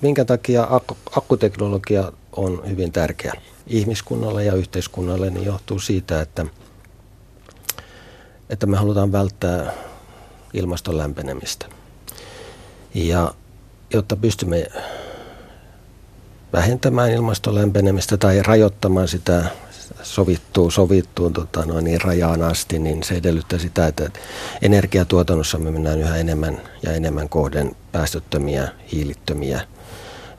Minkä takia akku, akkuteknologia on hyvin tärkeä ihmiskunnalle ja yhteiskunnalle, niin johtuu siitä, että, että me halutaan välttää ilmaston lämpenemistä. Ja jotta pystymme vähentämään ilmaston lämpenemistä tai rajoittamaan sitä sovittuun, sovittuun tota noin, niin rajaan asti, niin se edellyttää sitä, että energiatuotannossa me mennään yhä enemmän ja enemmän kohden päästöttömiä, hiilittömiä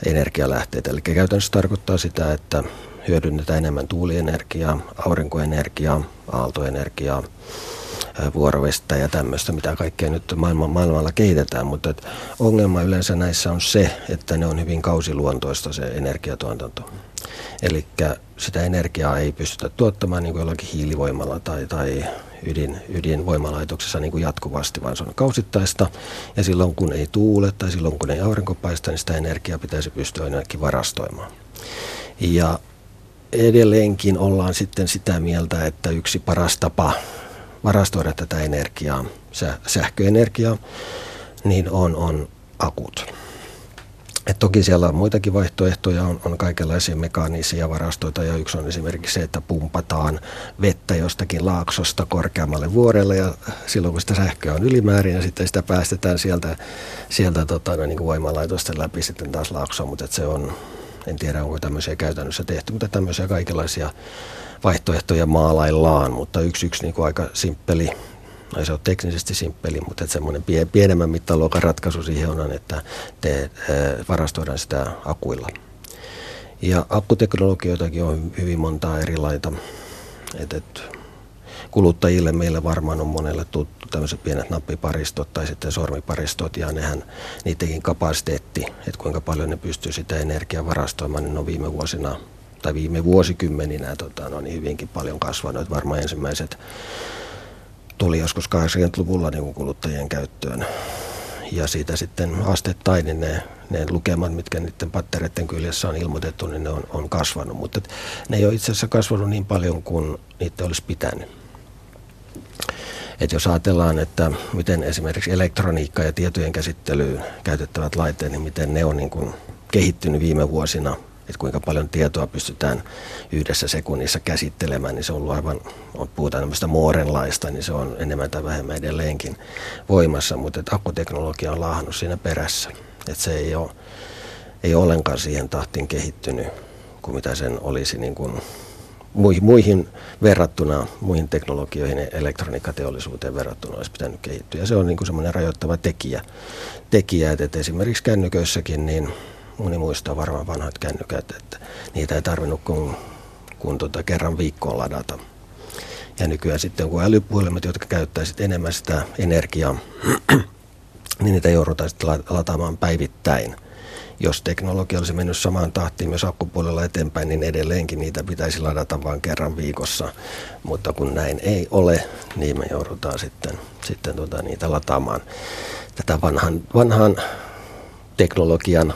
energialähteitä. Eli käytännössä tarkoittaa sitä, että hyödynnetään enemmän tuulienergiaa, aurinkoenergiaa, aaltoenergiaa, vuorovestä ja tämmöistä, mitä kaikkea nyt maailma, maailmalla kehitetään, mutta ongelma yleensä näissä on se, että ne on hyvin kausiluontoista se energiatuotanto. Eli sitä energiaa ei pystytä tuottamaan niin kuin jollakin hiilivoimalla tai, tai ydin, ydinvoimalaitoksessa niin kuin jatkuvasti, vaan se on kausittaista. Ja silloin kun ei tuule tai silloin kun ei aurinko paista, niin sitä energiaa pitäisi pystyä ainakin varastoimaan. Ja edelleenkin ollaan sitten sitä mieltä, että yksi paras tapa varastoida tätä energiaa, sähköenergiaa, niin on, on akut. Et toki siellä on muitakin vaihtoehtoja, on, on kaikenlaisia mekaanisia varastoita ja yksi on esimerkiksi se, että pumpataan vettä jostakin laaksosta korkeammalle vuorelle ja silloin kun sitä sähköä on ylimäärin ja sitten sitä päästetään sieltä, sieltä tota, niin kuin voimalaitosten läpi sitten taas laaksoon, mutta se on, en tiedä onko tämmöisiä käytännössä tehty, mutta tämmöisiä kaikenlaisia vaihtoehtoja maalaillaan, mutta yksi, yksi niin kuin aika simppeli no se on teknisesti simppeli, mutta semmoinen pie, pienemmän mittaluokan ratkaisu siihen on, että te varastoidaan sitä akuilla. Ja akkuteknologioitakin on hyvin montaa erilaita. Et, et, kuluttajille meillä varmaan on monelle tuttu tämmöiset pienet nappiparistot tai sitten sormiparistot ja nehän, niidenkin kapasiteetti, että kuinka paljon ne pystyy sitä energiaa varastoimaan, niin on viime vuosina tai viime vuosikymmeninä tota, no, niin hyvinkin paljon kasvanut. Varmaan ensimmäiset tuli joskus 80-luvulla niin kuluttajien käyttöön. Ja siitä sitten astettain niin ne, ne lukemat, mitkä niiden pattereiden kyljessä on ilmoitettu, niin ne on, on kasvanut. Mutta ne ei ole itse asiassa kasvanut niin paljon kuin niitä olisi pitänyt. Et jos ajatellaan, että miten esimerkiksi elektroniikka ja tietojen käsittelyyn käytettävät laitteet, niin miten ne on niin kuin kehittynyt viime vuosina – että kuinka paljon tietoa pystytään yhdessä sekunnissa käsittelemään, niin se on ollut aivan, on puhutaan tämmöistä moorenlaista, niin se on enemmän tai vähemmän edelleenkin voimassa, mutta että akkuteknologia on laahannut siinä perässä. Että se ei ole, ei ole ollenkaan siihen tahtiin kehittynyt kuin mitä sen olisi niin kuin muihin verrattuna, muihin teknologioihin ja elektroniikkateollisuuteen verrattuna olisi pitänyt kehittyä. Ja se on niin kuin semmoinen rajoittava tekijä, tekijä että esimerkiksi kännyköissäkin niin moni muistaa varmaan vanhat kännykät, että niitä ei tarvinnut kuin, kuin tota kerran viikkoon ladata. Ja nykyään sitten kun älypuhelimet, jotka käyttää sitten enemmän sitä energiaa, niin niitä joudutaan sitten lataamaan päivittäin. Jos teknologia olisi mennyt samaan tahtiin myös akkupuolella eteenpäin, niin edelleenkin niitä pitäisi ladata vain kerran viikossa. Mutta kun näin ei ole, niin me joudutaan sitten, sitten tota niitä lataamaan tätä vanhan, vanhan teknologian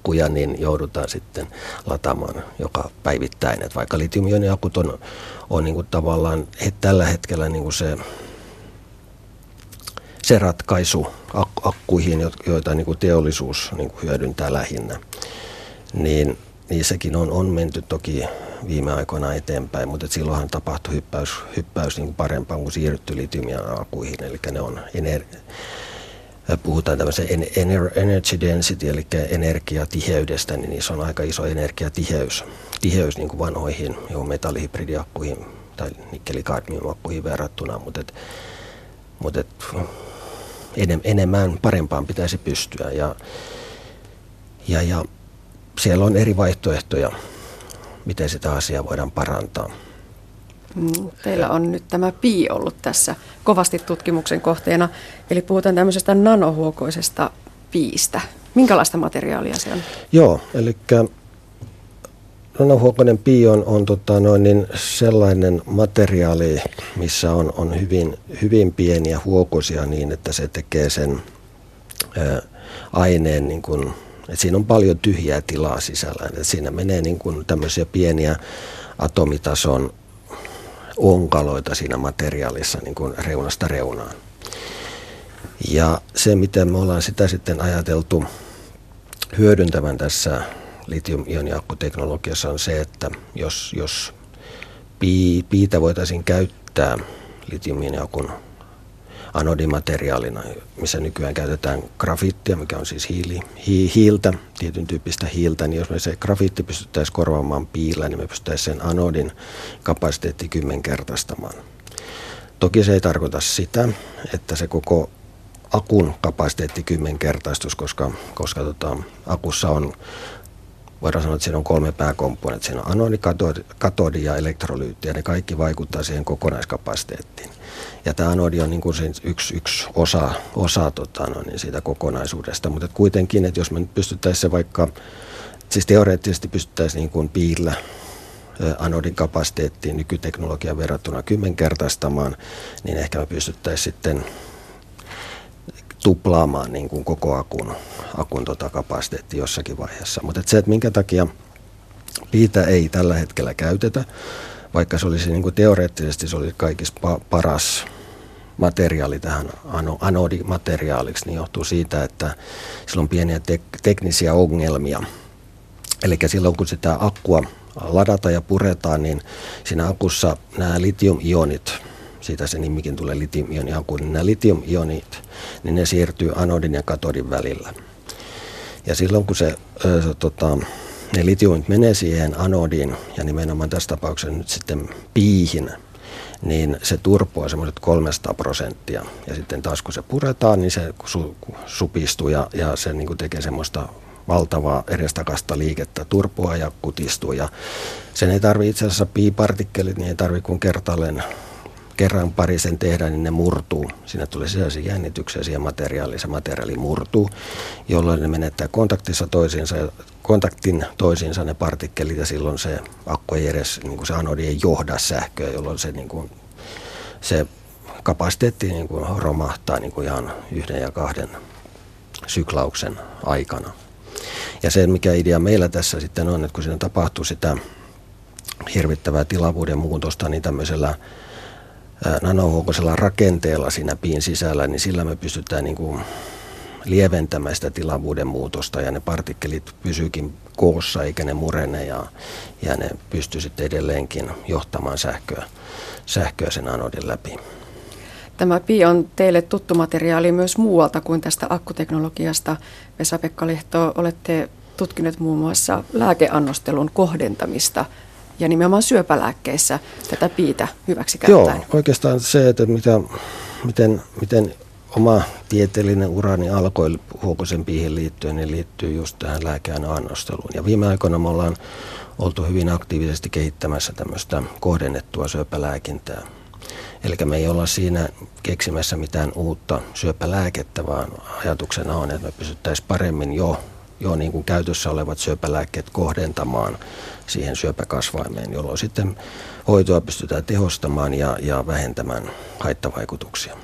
akkuja, niin joudutaan sitten lataamaan joka päivittäin. Et vaikka litiumioniakut on, on niin kuin tavallaan tällä hetkellä niin kuin se, se ratkaisu akkuihin, joita niin kuin teollisuus niin kuin hyödyntää lähinnä, niin niissäkin on, on menty toki viime aikoina eteenpäin, mutta silloinhan tapahtui hyppäys, hyppäys niin kuin parempaan, kuin siirrytty litiumiakuihin, eli ne on ener- puhutaan tämmöisen energy density, eli energiatiheydestä, niin niissä on aika iso energiatiheys tiheys niin kuin vanhoihin jo metallihybridiakkuihin tai nikkelikadmiumakkuihin verrattuna, mutta, et, mutta et, enem, enemmän parempaan pitäisi pystyä ja, ja, ja siellä on eri vaihtoehtoja, miten sitä asiaa voidaan parantaa. Mm, teillä on nyt tämä pi ollut tässä kovasti tutkimuksen kohteena, eli puhutaan tämmöisestä nanohuokoisesta piistä. Minkälaista materiaalia se on? Joo, eli nanohuokoinen pi on, on tota noin, niin sellainen materiaali, missä on, on hyvin, hyvin pieniä huokosia niin, että se tekee sen ä, aineen niin kuin, että siinä on paljon tyhjää tilaa sisällä. Että siinä menee niin kuin tämmöisiä pieniä atomitason onkaloita siinä materiaalissa niin kuin reunasta reunaan. Ja se, miten me ollaan sitä sitten ajateltu hyödyntävän tässä litium-ioniakkuteknologiassa on se, että jos, jos pii, piitä voitaisiin käyttää litium-ioniakun anodimateriaalina, missä nykyään käytetään grafiittia, mikä on siis hiili, hi, hiiltä, tietyn tyyppistä hiiltä, niin jos me se grafiitti pystyttäisiin korvaamaan piillä, niin me pystyttäisiin sen anodin kapasiteetti kymmenkertaistamaan. Toki se ei tarkoita sitä, että se koko akun kapasiteetti kymmenkertaistus, koska, koska tota, akussa on voidaan sanoa, että siinä on kolme pääkomponenttia. Siinä on katodi, katodi ja elektrolyytti, ja ne kaikki vaikuttaa siihen kokonaiskapasiteettiin. Ja tämä anodi on niin kuin yksi, yksi osa, osa tota, no, niin siitä kokonaisuudesta, mutta kuitenkin, että jos me nyt pystyttäisiin se vaikka, siis teoreettisesti pystyttäisiin niin kuin piillä anodin kapasiteettiin nykyteknologian verrattuna kymmenkertaistamaan, niin ehkä me pystyttäisiin sitten tuplaamaan niin kuin koko akun, akun tota kapasiteetti jossakin vaiheessa. Mutta et se, että minkä takia piitä ei tällä hetkellä käytetä, vaikka se olisi niin kuin teoreettisesti se olisi kaikista pa- paras materiaali tähän anodimateriaaliksi, niin johtuu siitä, että sillä on pieniä tek- teknisiä ongelmia. Eli silloin kun sitä akkua ladata ja puretaan, niin siinä akussa nämä litium-ionit, siitä se nimikin tulee litium-ioniakku, niin nämä litium-ionit, niin ne siirtyy anodin ja katodin välillä. Ja silloin kun se, se tota, ne litiumit menee siihen anodiin ja nimenomaan tässä tapauksessa nyt sitten piihin, niin se turpoaa semmoiset 300 prosenttia. Ja sitten taas kun se puretaan, niin se su, supistuu ja, ja se niin tekee semmoista valtavaa edestakasta liikettä, turpoa ja kutistuu. Ja sen ei tarvitse itse asiassa piipartikkelit, niin ei tarvitse kuin kertaalleen kerran pari sen tehdä, niin ne murtuu. Siinä tulee sisäisiä jännityksiä siihen materiaaliin, se materiaali murtuu, jolloin ne menettää kontaktissa toisiinsa, kontaktin toisiinsa ne partikkelit ja silloin se akku ei edes, niin kuin se anodi ei johda sähköä, jolloin se, niin kuin, se kapasiteetti niin kuin romahtaa niin kuin ihan yhden ja kahden syklauksen aikana. Ja se, mikä idea meillä tässä sitten on, että kun siinä tapahtuu sitä hirvittävää tilavuuden muutosta, niin tämmöisellä nanohuokoisella rakenteella siinä piin sisällä, niin sillä me pystytään niin kuin lieventämään sitä tilavuuden muutosta ja ne partikkelit pysyykin koossa eikä ne murene ja, ja ne pystyy sitten edelleenkin johtamaan sähköä, sähköä sen anodin läpi. Tämä pi on teille tuttu materiaali myös muualta kuin tästä akkuteknologiasta. Vesa-Pekka Lehto, olette tutkinut muun muassa lääkeannostelun kohdentamista ja nimenomaan syöpälääkkeissä tätä piitä hyväksi käyttäen. Joo, oikeastaan se, että mitä, miten, miten oma tieteellinen urani alkoi huokosen piihin liittyen, niin liittyy just tähän lääkeannosteluun. Ja viime aikoina me ollaan oltu hyvin aktiivisesti kehittämässä tämmöistä kohdennettua syöpälääkintää. Eli me ei olla siinä keksimässä mitään uutta syöpälääkettä, vaan ajatuksena on, että me pystyttäisiin paremmin jo, jo niin kuin käytössä olevat syöpälääkkeet kohdentamaan siihen syöpäkasvaimeen, jolloin sitten hoitoa pystytään tehostamaan ja, ja vähentämään haittavaikutuksia.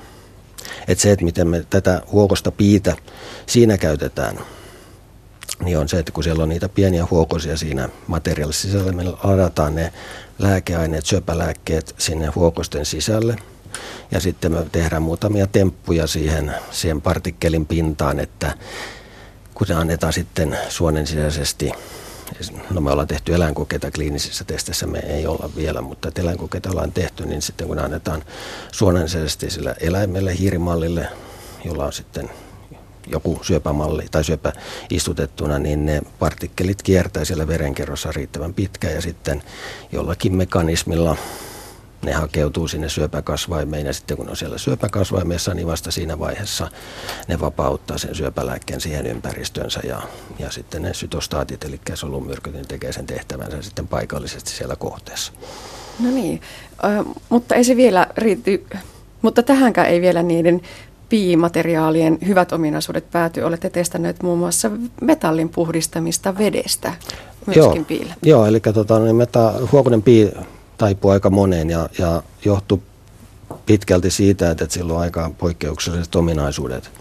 Et se, että miten me tätä huokosta piitä siinä käytetään, niin on se, että kun siellä on niitä pieniä huokosia siinä materiaalissa sisällä, me ladataan ne lääkeaineet, syöpälääkkeet sinne huokosten sisälle. Ja sitten me tehdään muutamia temppuja siihen, siihen partikkelin pintaan, että kun se annetaan sitten suonen sisäisesti no me ollaan tehty eläinkokeita kliinisissä testeissä, me ei olla vielä, mutta eläinkokeita ollaan tehty, niin sitten kun annetaan suonensisäisesti sillä eläimelle, hiirimallille, jolla on sitten joku syöpämalli tai syöpä istutettuna, niin ne partikkelit kiertää siellä verenkerrossa riittävän pitkään ja sitten jollakin mekanismilla ne hakeutuu sinne syöpäkasvaimeen ja sitten kun ne on siellä syöpäkasvaimessa, niin vasta siinä vaiheessa ne vapauttaa sen syöpälääkkeen siihen ympäristönsä ja, ja sitten ne sytostaatit, eli solumyrkyt, niin tekee sen tehtävänsä sitten paikallisesti siellä kohteessa. No niin, äh, mutta ei se vielä riity, mutta tähänkään ei vielä niiden piimateriaalien hyvät ominaisuudet pääty. Olette testanneet muun muassa metallin puhdistamista vedestä myöskin joo, piillä. Joo, eli tota, niin meta, huokunen pii taipuu aika moneen ja, ja johtuu pitkälti siitä, että sillä on aika poikkeukselliset ominaisuudet.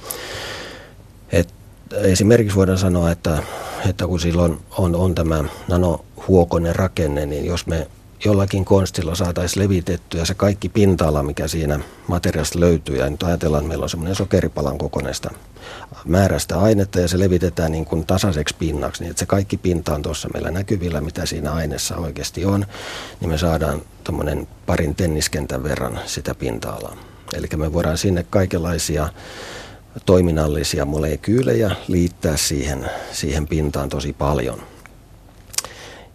Et esimerkiksi voidaan sanoa, että, että kun silloin on, on tämä nanohuokoinen rakenne, niin jos me jollakin konstilla saataisiin levitettyä se kaikki pinta-ala, mikä siinä materiaalista löytyy. Ja nyt ajatellaan, että meillä on semmoinen sokeripalan kokonaista määrästä ainetta ja se levitetään niin kuin tasaiseksi pinnaksi, niin että se kaikki pinta on tuossa meillä näkyvillä, mitä siinä aineessa oikeasti on, niin me saadaan tuommoinen parin tenniskentän verran sitä pinta-alaa. Eli me voidaan sinne kaikenlaisia toiminnallisia molekyylejä liittää siihen, siihen pintaan tosi paljon.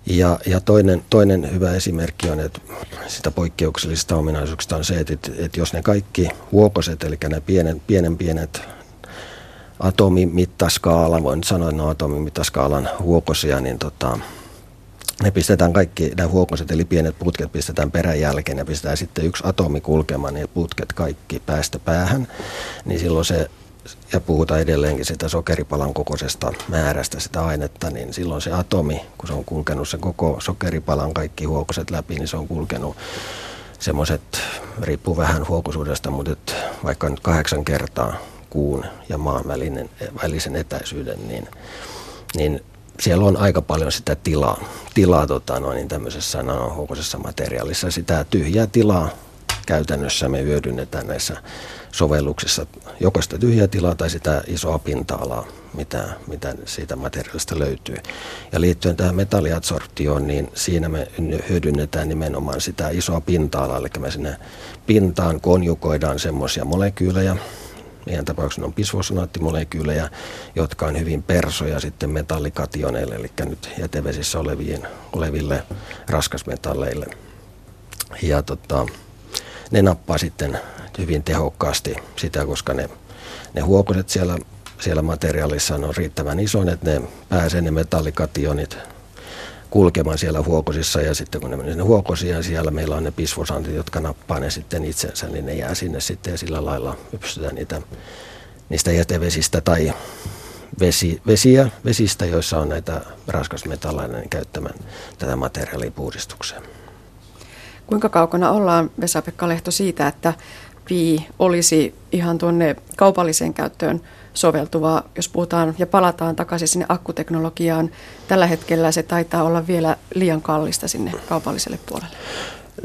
Ja, ja toinen, toinen hyvä esimerkki on, että sitä poikkeuksellisista ominaisuuksista on se, että, että jos ne kaikki huokoset, eli ne pienen, pienen pienet atomimittaskaala, voin sanoa, että ne on atomimittaskaalan huokosia, niin tota, ne pistetään kaikki, nämä huokoset eli pienet putket pistetään perän jälkeen ja pistetään sitten yksi atomi kulkemaan, niin putket kaikki päästä päähän, niin silloin se ja puhutaan edelleenkin sitä sokeripalan kokoisesta määrästä sitä ainetta, niin silloin se atomi, kun se on kulkenut se koko sokeripalan kaikki huokoset läpi, niin se on kulkenut semmoiset, riippuu vähän huokosuudesta, mutta et vaikka nyt kahdeksan kertaa kuun ja maan välinen, välisen etäisyyden, niin, niin siellä on aika paljon sitä tilaa, tilaa tota, noin, niin tämmöisessä nanohuokosessa materiaalissa. Sitä tyhjää tilaa käytännössä me hyödynnetään näissä sovelluksissa joko sitä tyhjää tilaa tai sitä isoa pinta-alaa, mitä, mitä siitä materiaalista löytyy. Ja liittyen tähän metalliadsorptioon, niin siinä me hyödynnetään nimenomaan sitä isoa pinta-alaa, eli me sinne pintaan konjukoidaan semmoisia molekyylejä, meidän tapauksessa on bisfosfonaattimolekyyleja, jotka on hyvin persoja sitten metallikationeille, eli nyt jätevesissä olevien, oleville raskasmetalleille. Ja tota, ne nappaa sitten hyvin tehokkaasti sitä, koska ne, ne huokoset siellä, siellä materiaalissa on riittävän ison, että ne pääsee ne metallikationit kulkemaan siellä huokosissa ja sitten kun ne menee sinne huokosiin ja siellä meillä on ne bisfosantit, jotka nappaa ne sitten itsensä, niin ne jää sinne sitten ja sillä lailla pystytään niitä, niistä jätevesistä tai vesi, vesiä, vesistä, joissa on näitä raskasmetalleja, niin käyttämään tätä materiaalipuhdistukseen. Kuinka kaukana ollaan, Vesa-Pekka Lehto, siitä, että pi olisi ihan tuonne kaupalliseen käyttöön soveltuvaa, jos puhutaan ja palataan takaisin sinne akkuteknologiaan. Tällä hetkellä se taitaa olla vielä liian kallista sinne kaupalliselle puolelle.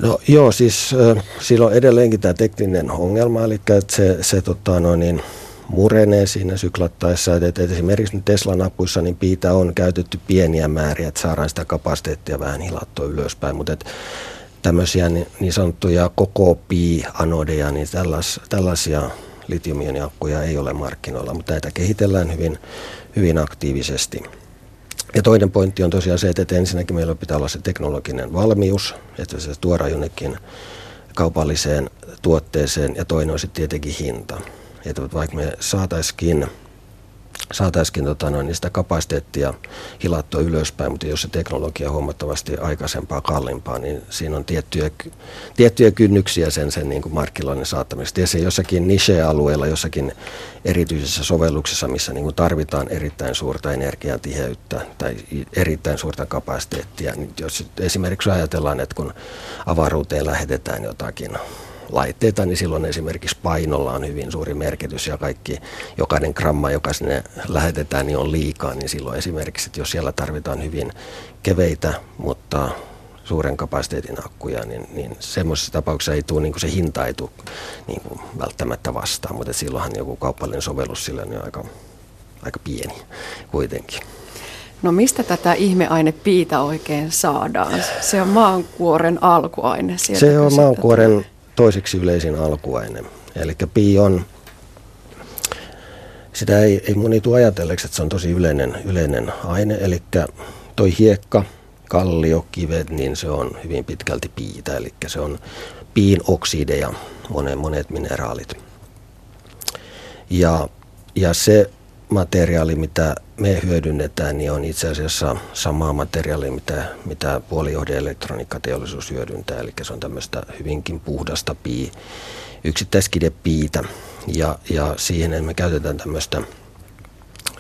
No joo, siis silloin edelleenkin tämä tekninen ongelma, eli että se, se tota, no niin, murenee siinä syklattaessa. Että, esimerkiksi nyt Teslan apuissa niin piitä on käytetty pieniä määriä, että saadaan sitä kapasiteettia vähän hilattua ylöspäin, mutta että tämmöisiä niin, niin sanottuja koko pi-anodeja, niin tällas, tällaisia litiumioniakkuja ei ole markkinoilla, mutta näitä kehitellään hyvin, hyvin aktiivisesti. Ja toinen pointti on tosiaan se, että ensinnäkin meillä pitää olla se teknologinen valmius, että se tuodaan jonnekin kaupalliseen tuotteeseen, ja toinen on sitten tietenkin hinta. Että vaikka me saataisiin saataisiin tota noin, sitä kapasiteettia hilattua ylöspäin, mutta jos se teknologia on huomattavasti aikaisempaa kalliimpaa, niin siinä on tiettyjä, tiettyjä kynnyksiä sen, sen niin kuin markkinoinnin saattamisesta. Ja se jossakin niche-alueella, jossakin erityisessä sovelluksessa, missä niin kuin tarvitaan erittäin suurta energiatiheyttä tai erittäin suurta kapasiteettia, niin jos esimerkiksi ajatellaan, että kun avaruuteen lähetetään jotakin laitteita, niin silloin esimerkiksi painolla on hyvin suuri merkitys ja kaikki, jokainen gramma, joka sinne lähetetään, niin on liikaa, niin silloin esimerkiksi, että jos siellä tarvitaan hyvin keveitä, mutta suuren kapasiteetin akkuja, niin, niin semmoisessa tapauksessa ei tule, niin kuin se hinta ei tule niin kuin välttämättä vastaan, mutta silloinhan joku kaupallinen sovellus sillä on aika, aika pieni kuitenkin. No mistä tätä ihmeaine piitä oikein saadaan? Se on maankuoren alkuaine. Sieltä se on maankuoren toiseksi yleisin alkuaine. Eli pi on, sitä ei, ei moni tule ajatelleeksi, että se on tosi yleinen, yleinen aine. Eli toi hiekka, kallio, kivet, niin se on hyvin pitkälti piitä. Eli se on piin oksideja, monet, monet mineraalit. Ja, ja se materiaali, mitä me hyödynnetään, niin on itse asiassa samaa materiaalia, mitä, mitä puolijohde elektroniikkateollisuus hyödyntää. Eli se on tämmöistä hyvinkin puhdasta pii, yksittäiskidepiitä. Ja, ja siihen me käytetään tämmöistä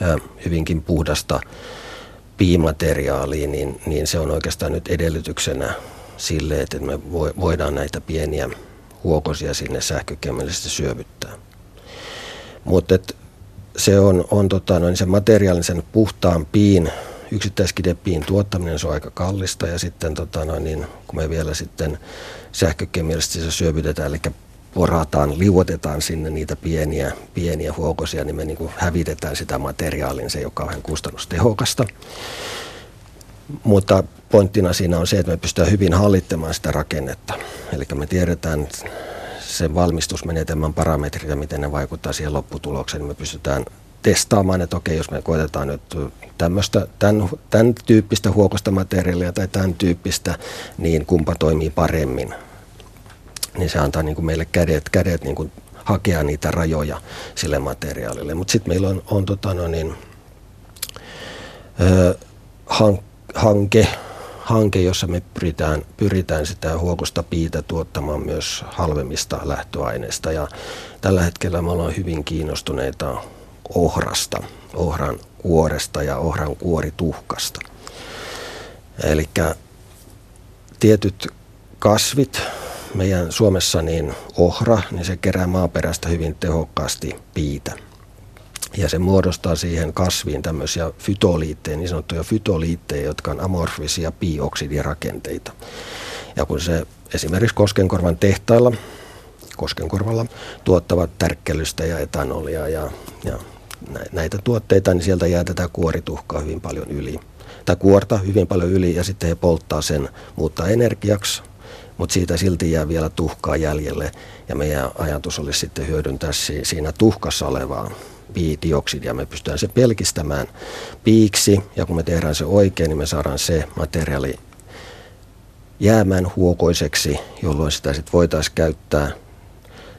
ä, hyvinkin puhdasta piimateriaalia, niin, niin se on oikeastaan nyt edellytyksenä sille, että me voidaan näitä pieniä huokosia sinne sähkökemellisesti syövyttää. Mutta se on, on tota, noin sen materiaalisen puhtaan piin yksittäiskidepiin tuottaminen se on aika kallista ja sitten tota noin, niin, kun me vielä sitten sähkökemiallisesti se syövytetään, eli porataan, liuotetaan sinne niitä pieniä, pieniä huokosia, niin me niin kuin hävitetään sitä materiaalin, se ei ole kauhean kustannustehokasta. Mutta pointtina siinä on se, että me pystytään hyvin hallittamaan sitä rakennetta. Eli me tiedetään sen valmistusmenetelmän parametrit ja miten ne vaikuttaa siihen lopputulokseen, niin me pystytään testaamaan, että okei, jos me koetetaan nyt tämmöistä, tämän, tämän tyyppistä huokosta materiaalia tai tämän tyyppistä, niin kumpa toimii paremmin. Niin se antaa niin kuin meille kädet, kädet niin kuin hakea niitä rajoja sille materiaalille. Mutta sitten meillä on, on tota no niin, ö, hank, hanke, hanke, jossa me pyritään, pyritään sitä huokosta piitä tuottamaan myös halvemmista lähtöaineista. Ja tällä hetkellä me ollaan hyvin kiinnostuneita ohrasta, ohran kuoresta ja ohran kuorituhkasta. Eli tietyt kasvit, meidän Suomessa niin ohra, niin se kerää maaperästä hyvin tehokkaasti piitä. Ja se muodostaa siihen kasviin tämmöisiä fytoliitteja, niin sanottuja fytoliitteja, jotka on amorfisia piioksidirakenteita. Ja kun se esimerkiksi Koskenkorvan tehtailla, Koskenkorvalla tuottavat tärkkelystä ja etanolia ja, ja näitä tuotteita, niin sieltä jää tätä kuorituhkaa hyvin paljon yli. Tai kuorta hyvin paljon yli ja sitten he polttaa sen, muuttaa energiaksi, mutta siitä silti jää vielä tuhkaa jäljelle. Ja meidän ajatus olisi sitten hyödyntää siinä tuhkassa olevaa biidioksidia. Me pystytään se pelkistämään piiksi ja kun me tehdään se oikein, niin me saadaan se materiaali jäämään huokoiseksi, jolloin sitä sitten voitaisiin käyttää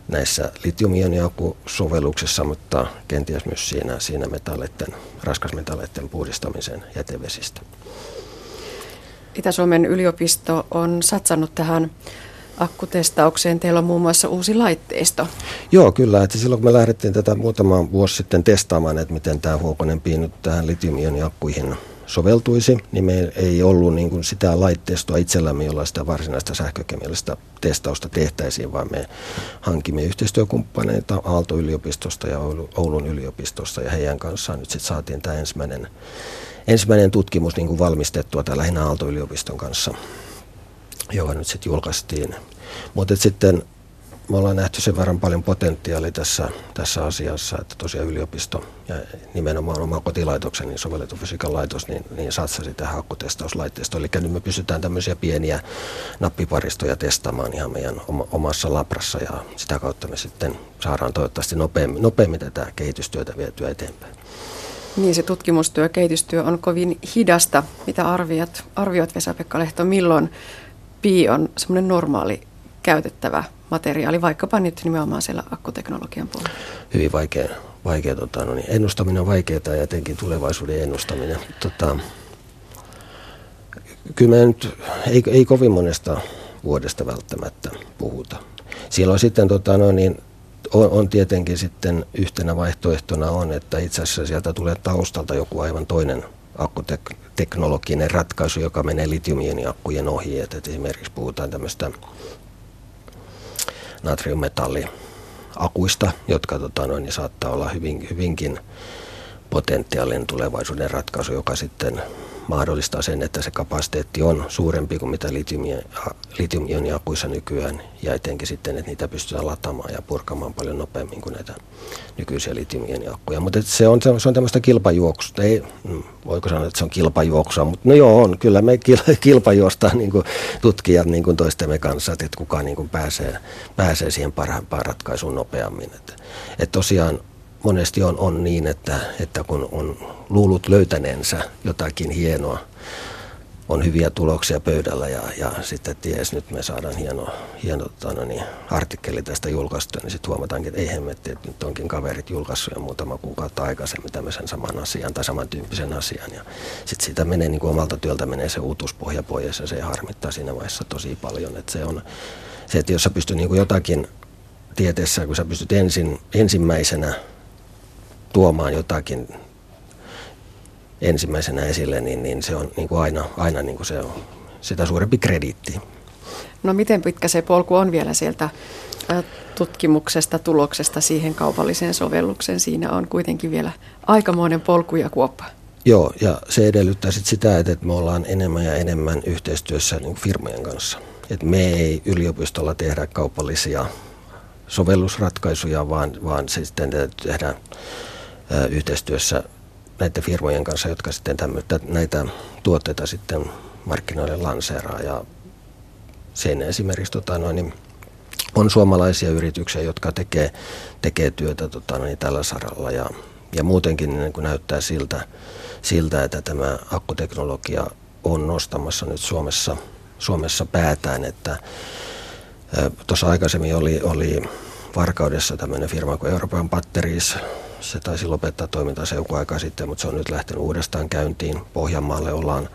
näissä litiumioniakusovelluksissa, mutta kenties myös siinä, siinä metalleiden, raskasmetalleiden puhdistamisen jätevesistä. Itä-Suomen yliopisto on satsannut tähän akkutestaukseen. Teillä on muun muassa uusi laitteisto. Joo, kyllä. Että silloin kun me lähdettiin tätä muutama vuosi sitten testaamaan, että miten tämä huokonen piin tähän litiumioniakkuihin soveltuisi, niin me ei ollut niin kuin sitä laitteistoa itsellämme, jolla sitä varsinaista sähkökemiallista testausta tehtäisiin, vaan me hankimme yhteistyökumppaneita Aalto-yliopistosta ja Oulun yliopistosta ja heidän kanssaan nyt sitten saatiin tämä ensimmäinen, ensimmäinen tutkimus niin kuin valmistettua tai lähinnä Aalto-yliopiston kanssa, joka nyt sitten julkaistiin. Mutta sitten me ollaan nähty sen verran paljon potentiaalia tässä, tässä asiassa, että tosiaan yliopisto ja nimenomaan oma kotilaitoksen, niin sovellettu fysiikan laitos, niin, niin satsasi tähän hakkutestauslaitteistoon. Eli nyt me pystytään tämmöisiä pieniä nappiparistoja testaamaan ihan meidän omassa labrassa ja sitä kautta me sitten saadaan toivottavasti nopeammin, nopeammin tätä kehitystyötä vietyä eteenpäin. Niin se tutkimustyö, kehitystyö on kovin hidasta. Mitä arviot, arviot Vesa-Pekka Lehto, milloin pi on semmoinen normaali käytettävä materiaali, vaikkapa nyt nimenomaan siellä akkuteknologian puolella? Hyvin vaikea, vaikea tota, no niin, ennustaminen on vaikeaa ja etenkin tulevaisuuden ennustaminen. Tota, kyllä nyt ei, ei kovin monesta vuodesta välttämättä puhuta. Siellä on sitten tota, no niin, on, on tietenkin sitten yhtenä vaihtoehtona on, että itse asiassa sieltä tulee taustalta joku aivan toinen akkuteknologinen ratkaisu, joka menee litiumioniakkujen ohi. Että esimerkiksi puhutaan tämmöistä natriummetalliakuista, jotka tota, noin, niin saattaa olla hyvin, hyvinkin potentiaalinen tulevaisuuden ratkaisu, joka sitten mahdollistaa sen, että se kapasiteetti on suurempi kuin mitä litium-ioniakuissa nykyään ja etenkin sitten, että niitä pystytään lataamaan ja purkamaan paljon nopeammin kuin näitä nykyisiä litium-ioniakkuja. Mutta se on, se on tämmöistä kilpajuoksua, ei, mm, voiko sanoa, että se on kilpajuoksua, mutta no joo on, kyllä me kilpajuostaan niin tutkijat niin kuin toistemme kanssa, että kukaan niin kuin pääsee, pääsee siihen parhaimpaan ratkaisuun nopeammin. Että, että tosiaan monesti on, on niin, että, että kun on luullut löytäneensä jotakin hienoa, on hyviä tuloksia pöydällä ja, ja sitten ties nyt me saadaan hieno, hieno tota, no niin, artikkeli tästä julkaistua, niin sitten huomataankin, että ei hemmetti, että nyt onkin kaverit julkaissut jo muutama kuukautta aikaisemmin tämmöisen saman asian tai samantyyppisen asian. Ja sitten siitä menee niin kuin omalta työltä menee se uutuspohja pois ja se harmittaa siinä vaiheessa tosi paljon. Että se on se, että jos sä pystyt niin kuin jotakin tieteessä, kun sä pystyt ensin, ensimmäisenä tuomaan jotakin ensimmäisenä esille, niin, niin se on niin kuin aina, aina niin kuin se on sitä suurempi krediitti. No miten pitkä se polku on vielä sieltä tutkimuksesta, tuloksesta siihen kaupalliseen sovellukseen? Siinä on kuitenkin vielä aikamoinen polku ja kuoppa. Joo, ja se edellyttää sit sitä, että me ollaan enemmän ja enemmän yhteistyössä niin firmojen kanssa. Et me ei yliopistolla tehdä kaupallisia sovellusratkaisuja, vaan, vaan se sitten tehdään yhteistyössä näiden firmojen kanssa, jotka sitten tämmöitä, näitä tuotteita sitten markkinoille lanseeraa. Ja sen esimerkiksi tota noin, niin on suomalaisia yrityksiä, jotka tekee, tekee työtä tota noin, tällä saralla ja, ja muutenkin niin kuin näyttää siltä, siltä, että tämä akkuteknologia on nostamassa nyt Suomessa, Suomessa päätään, että tuossa aikaisemmin oli, oli Varkaudessa tämmöinen firma kuin Euroopan Batteries. Se taisi lopettaa toimintansa joku aika sitten, mutta se on nyt lähtenyt uudestaan käyntiin. Pohjanmaalle ollaan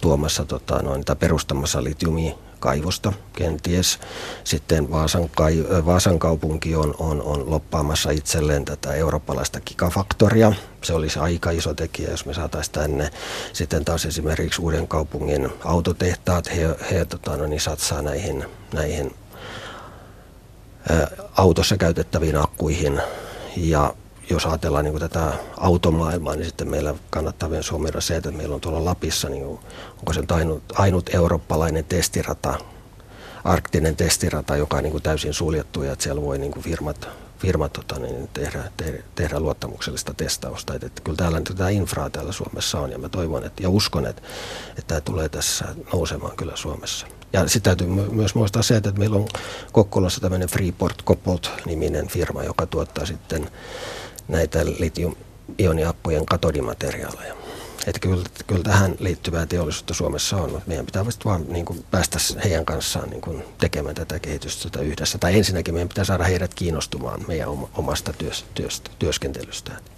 tuomassa tota, noin, tai perustamassa litiumikaivosta kenties. Sitten Vaasan, kai, Vaasan kaupunki on, on, on loppaamassa itselleen tätä eurooppalaista gigafaktoria. Se olisi aika iso tekijä, jos me saataisiin tänne. Sitten taas esimerkiksi uuden kaupungin autotehtaat, he, he tota, no, niin satsaa näihin, näihin autossa käytettäviin akkuihin. Ja jos ajatellaan niin tätä automaailmaa, niin sitten meillä kannattaa vielä huomioida se, että meillä on tuolla Lapissa, niin onko se ainut, ainut eurooppalainen testirata, arktinen testirata, joka on niin kuin täysin suljettu ja että siellä voi niin kuin firmat, firmat tota, niin tehdä, tehdä, tehdä luottamuksellista testausta. Että, että kyllä täällä tätä infraa täällä Suomessa on ja mä toivon että, ja uskon, että, että tämä tulee tässä nousemaan kyllä Suomessa. Ja sitten täytyy myös muistaa se, että meillä on Kokkolassa tämmöinen Freeport Copot-niminen firma, joka tuottaa sitten näitä litium-ioniakkujen katodimateriaaleja. Että kyllä, kyllä tähän liittyvää teollisuutta Suomessa on, mutta meidän pitää vaan niin kuin päästä heidän kanssaan niin kuin tekemään tätä kehitystä yhdessä. Tai ensinnäkin meidän pitää saada heidät kiinnostumaan meidän omasta työs, työstä, työskentelystään.